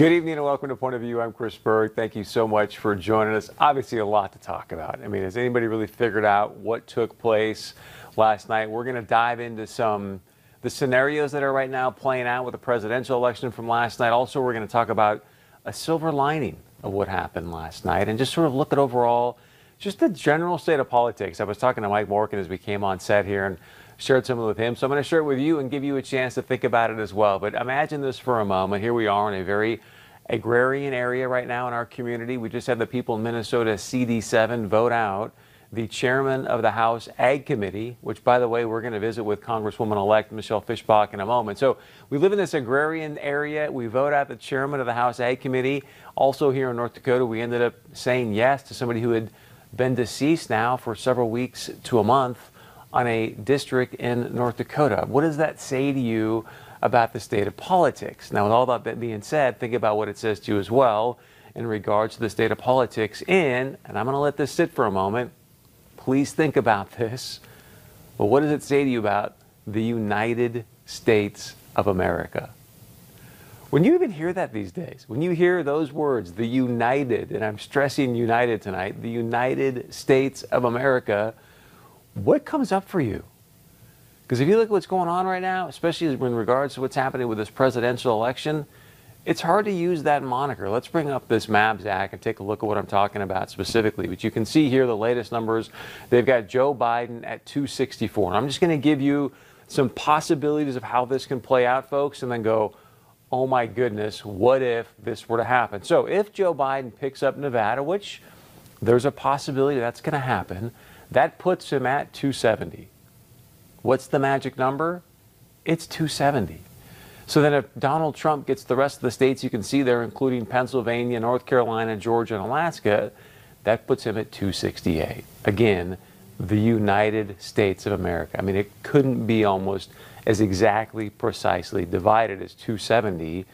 Good evening and welcome to Point of View. I'm Chris Berg. Thank you so much for joining us. Obviously, a lot to talk about. I mean, has anybody really figured out what took place last night? We're going to dive into some the scenarios that are right now playing out with the presidential election from last night. Also, we're going to talk about a silver lining of what happened last night and just sort of look at overall just the general state of politics. I was talking to Mike Morkin as we came on set here and shared some with him. So I'm going to share it with you and give you a chance to think about it as well. But imagine this for a moment. Here we are in a very agrarian area right now in our community. We just had the people in Minnesota CD7 vote out the chairman of the House Ag Committee, which, by the way, we're going to visit with Congresswoman elect Michelle Fischbach in a moment. So we live in this agrarian area. We vote out the chairman of the House Ag Committee. Also, here in North Dakota, we ended up saying yes to somebody who had been deceased now for several weeks to a month on a district in North Dakota. What does that say to you about the state of politics? Now, with all that being said, think about what it says to you as well in regards to the state of politics in, and I'm going to let this sit for a moment, Please think about this. But what does it say to you about the United States of America? When you even hear that these days, when you hear those words, the United, and I'm stressing United tonight, the United States of America, what comes up for you? Because if you look at what's going on right now, especially in regards to what's happening with this presidential election, it's hard to use that moniker. Let's bring up this MAP, Zach, and take a look at what I'm talking about specifically. But you can see here the latest numbers. They've got Joe Biden at 264. And I'm just going to give you some possibilities of how this can play out, folks, and then go, oh my goodness, what if this were to happen? So if Joe Biden picks up Nevada, which there's a possibility that's going to happen, that puts him at 270. What's the magic number? It's 270. So then if Donald Trump gets the rest of the states you can see there, including Pennsylvania, North Carolina, Georgia, and Alaska, that puts him at 268. Again, the United States of America. I mean, it couldn't be almost as exactly precisely divided as 270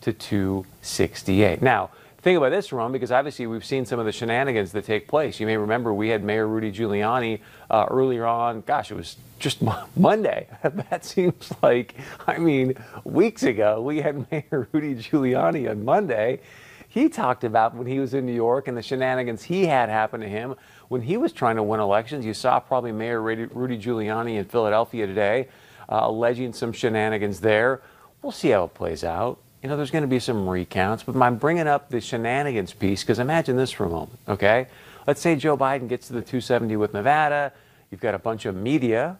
to 268. Now, think about this, Ron, because obviously we've seen some of the shenanigans that take place. You may remember we had Mayor Rudy Giuliani uh, earlier on. Gosh, it was just Monday. that seems like, I mean, weeks ago. We had Mayor Rudy Giuliani on Monday. He talked about when he was in New York and the shenanigans he had happen to him when he was trying to win elections. You saw probably Mayor Rudy Giuliani in Philadelphia today uh, alleging some shenanigans there. We'll see how it plays out you know, there's going to be some recounts, but I'm bringing up the shenanigans piece because imagine this for a moment, okay? Let's say Joe Biden gets to the 270 with Nevada. You've got a bunch of media,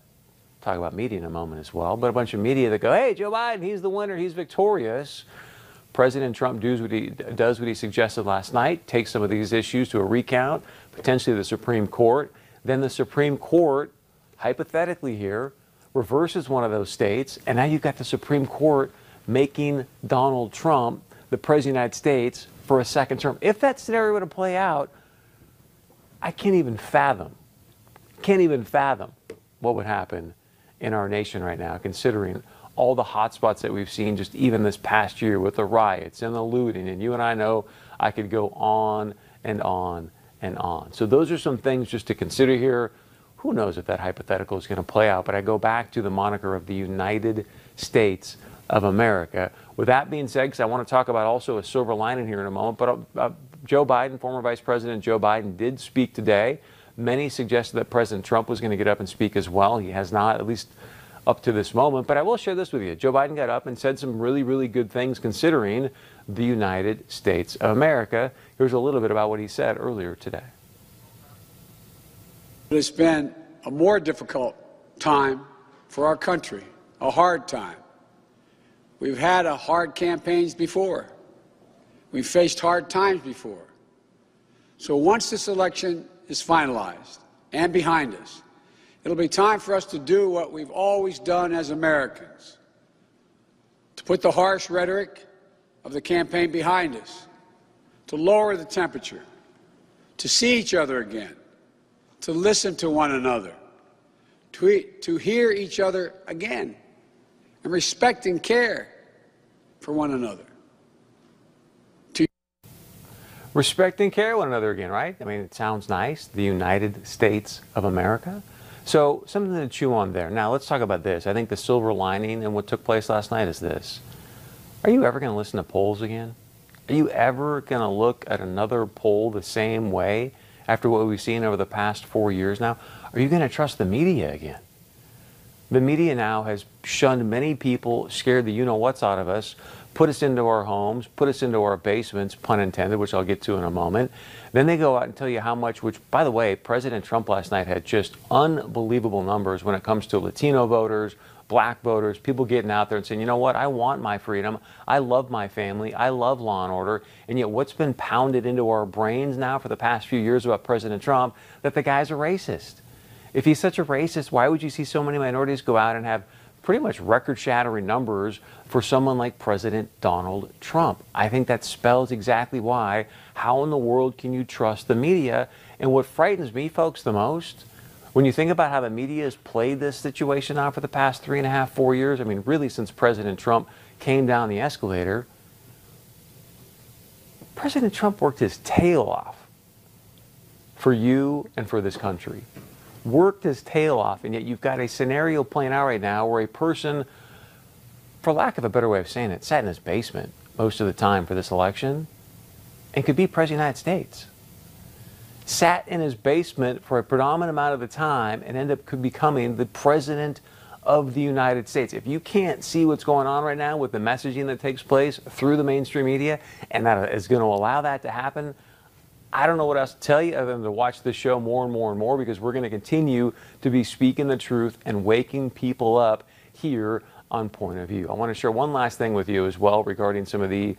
talk about media in a moment as well, but a bunch of media that go, hey, Joe Biden, he's the winner, he's victorious. President Trump does what he, does what he suggested last night, takes some of these issues to a recount, potentially the Supreme Court. Then the Supreme Court, hypothetically here, reverses one of those states, and now you've got the Supreme Court making Donald Trump the President of the United States for a second term. If that scenario were to play out, I can't even fathom, can't even fathom what would happen in our nation right now, considering all the hotspots that we've seen just even this past year with the riots and the looting. And you and I know I could go on and on and on. So those are some things just to consider here. Who knows if that hypothetical is going to play out? But I go back to the moniker of the United States of America. With that being said, because I want to talk about also a silver lining here in a moment, but uh, Joe Biden, former Vice President Joe Biden, did speak today. Many suggested that President Trump was going to get up and speak as well. He has not, at least up to this moment. But I will share this with you. Joe Biden got up and said some really, really good things considering the United States of America. Here's a little bit about what he said earlier today. It's been a more difficult time for our country, a hard time. We've had hard campaigns before. We've faced hard times before. So once this election is finalized and behind us, it'll be time for us to do what we've always done as Americans to put the harsh rhetoric of the campaign behind us, to lower the temperature, to see each other again, to listen to one another, to, to hear each other again and respect and care for one another. To respect and care one another again, right? I mean, it sounds nice. The United States of America. So, something to chew on there. Now, let's talk about this. I think the silver lining in what took place last night is this. Are you ever going to listen to polls again? Are you ever going to look at another poll the same way after what we've seen over the past four years now? Are you going to trust the media again? The media now has shunned many people, scared the you know what's out of us, put us into our homes, put us into our basements, pun intended, which I'll get to in a moment. Then they go out and tell you how much, which, by the way, President Trump last night had just unbelievable numbers when it comes to Latino voters, black voters, people getting out there and saying, you know what, I want my freedom. I love my family. I love law and order. And yet, what's been pounded into our brains now for the past few years about President Trump, that the guy's a racist. If he's such a racist, why would you see so many minorities go out and have pretty much record shattering numbers for someone like President Donald Trump? I think that spells exactly why. How in the world can you trust the media? And what frightens me, folks, the most, when you think about how the media has played this situation out for the past three and a half, four years, I mean, really since President Trump came down the escalator, President Trump worked his tail off for you and for this country worked his tail off, and yet you've got a scenario playing out right now where a person, for lack of a better way of saying it, sat in his basement most of the time for this election and could be president of the United States. Sat in his basement for a predominant amount of the time and ended up becoming the president of the United States. If you can't see what's going on right now with the messaging that takes place through the mainstream media, and that is going to allow that to happen, I don't know what else to tell you other than to watch this show more and more and more because we're going to continue to be speaking the truth and waking people up here on Point of View. I want to share one last thing with you as well regarding some of the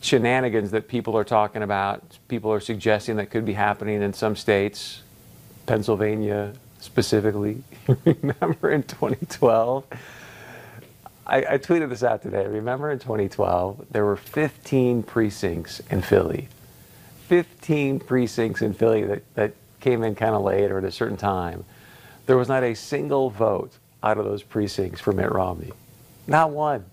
shenanigans that people are talking about. People are suggesting that could be happening in some states, Pennsylvania specifically. Remember in 2012? I, I tweeted this out today. Remember in 2012, there were 15 precincts in Philly 15 precincts in Philly that, that came in kind of late or at a certain time, there was not a single vote out of those precincts for Mitt Romney. Not one.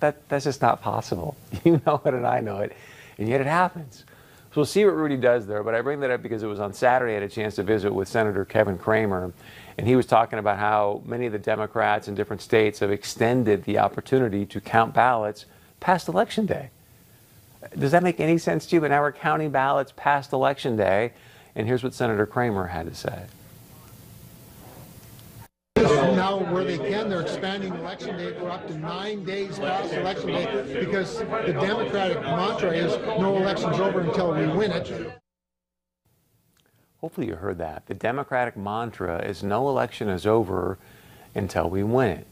That, that's just not possible. You know it and I know it. And yet it happens. So we'll see what Rudy does there. But I bring that up because it was on Saturday I had a chance to visit with Senator Kevin Cramer. And he was talking about how many of the Democrats in different states have extended the opportunity to count ballots past Election Day. Does that make any sense to you? But now we're counting ballots past Election Day, and here's what Senator Cramer had to say. Now, where they can, they're expanding election day for up to nine days past election day because the Democratic mantra is no election's over until we win it. Hopefully, you heard that. The Democratic mantra is no election is over until we win it.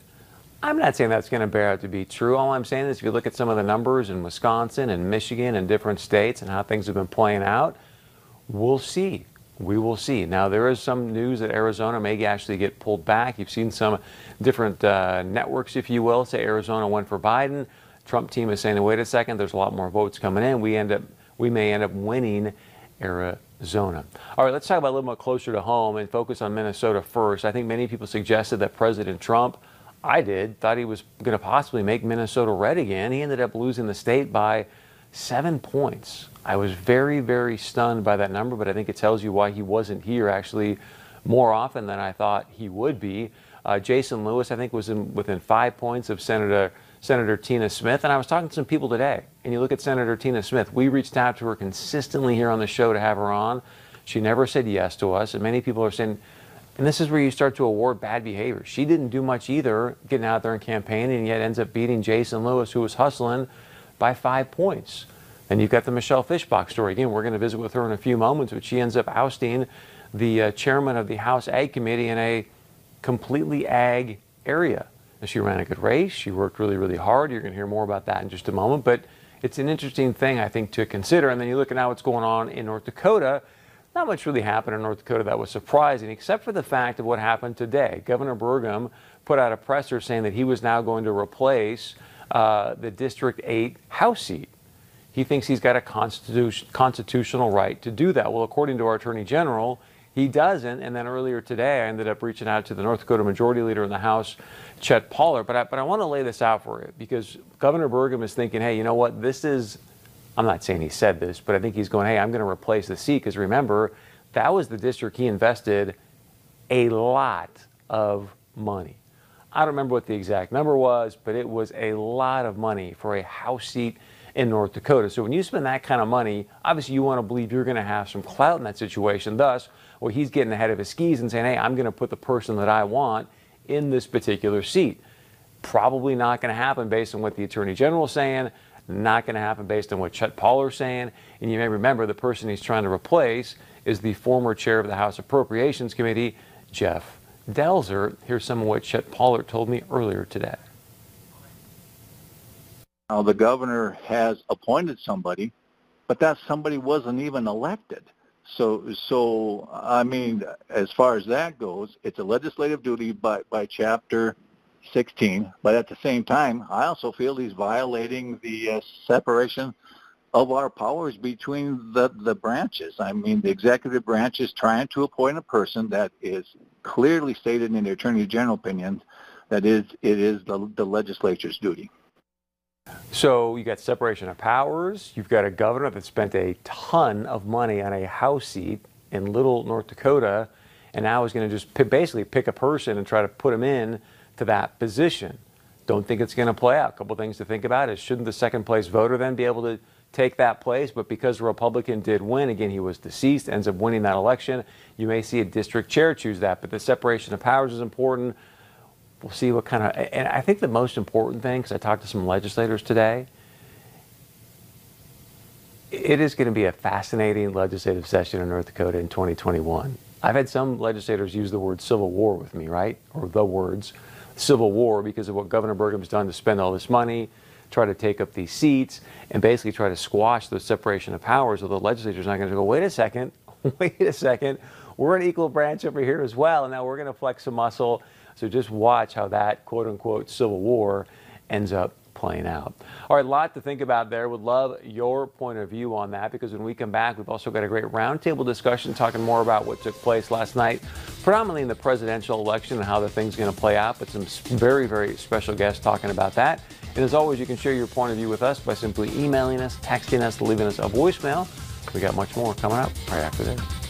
I'm not saying that's going to bear out to be true. All I'm saying is if you look at some of the numbers in Wisconsin and Michigan and different states and how things have been playing out, we'll see. We will see. Now, there is some news that Arizona may actually get pulled back. You've seen some different uh, networks, if you will, say Arizona went for Biden. Trump team is saying, wait a second, there's a lot more votes coming in. We end up, we may end up winning Arizona. All right, let's talk about a little more closer to home and focus on Minnesota first. I think many people suggested that President Trump I did, thought he was going to possibly make Minnesota red again. He ended up losing the state by seven points. I was very, very stunned by that number, but I think it tells you why he wasn't here actually more often than I thought he would be. Uh, Jason Lewis, I think, was in, within five points of Senator Senator Tina Smith. And I was talking to some people today, and you look at Senator Tina Smith. We reached out to her consistently here on the show to have her on. She never said yes to us, and many people are saying, and this is where you start to award bad behavior. She didn't do much either getting out there and campaigning, and yet ends up beating Jason Lewis, who was hustling, by five points. And you've got the Michelle Fischbach story. Again, we're going to visit with her in a few moments, but she ends up ousting the uh, chairman of the House Ag Committee in a completely ag area. And she ran a good race. She worked really, really hard. You're going to hear more about that in just a moment. But it's an interesting thing, I think, to consider. And then you look at now what's going on in North Dakota not much really happened in North Dakota that was surprising, except for the fact of what happened today. Governor Burgum put out a presser saying that he was now going to replace uh, the District 8 House seat. He thinks he's got a constitution, constitutional right to do that. Well, according to our Attorney General, he doesn't. And then earlier today, I ended up reaching out to the North Dakota Majority Leader in the House, Chet Pollert. But I, but I want to lay this out for you because Governor Burgum is thinking, hey, you know what? This is I'm not saying he said this, but I think he's going, hey, I'm going to replace the seat. Because remember, that was the district he invested a lot of money. I don't remember what the exact number was, but it was a lot of money for a House seat in North Dakota. So when you spend that kind of money, obviously you want to believe you're going to have some clout in that situation. Thus, well, he's getting ahead of his skis and saying, hey, I'm going to put the person that I want in this particular seat. Probably not going to happen based on what the Attorney General is saying, not going to happen based on what Chet Pollert is saying. And you may remember the person he's trying to replace is the former chair of the House Appropriations Committee, Jeff Delzer. Here's some of what Chet Pollert told me earlier today. Now, the governor has appointed somebody, but that somebody wasn't even elected. So, so I mean, as far as that goes, it's a legislative duty by, by chapter 16. But at the same time, I also feel he's violating the uh, separation of our powers between the, the branches. I mean, the executive branch is trying to appoint a person that is clearly stated in the Attorney General opinion that is it is the, the legislature's duty. So you got separation of powers. You've got a governor that spent a ton of money on a House seat in Little, North Dakota, and now is going to just basically pick a person and try to put him in to that position. Don't think it's going to play out. A couple things to think about is shouldn't the second place voter then be able to take that place? But because the Republican did win, again, he was deceased, ends up winning that election, you may see a district chair choose that. But the separation of powers is important we'll see what kind of and i think the most important thing because i talked to some legislators today it is going to be a fascinating legislative session in north dakota in 2021 i've had some legislators use the word civil war with me right or the words civil war because of what governor burgum's done to spend all this money try to take up these seats and basically try to squash the separation of powers so the legislature's not going to go wait a second wait a second we're an equal branch over here as well and now we're going to flex a muscle so just watch how that quote unquote civil war ends up playing out. All right, a lot to think about there. Would love your point of view on that because when we come back, we've also got a great roundtable discussion talking more about what took place last night, predominantly in the presidential election and how the thing's going to play out, but some very, very special guests talking about that. And as always, you can share your point of view with us by simply emailing us, texting us, leaving us a voicemail. We got much more coming up right after this.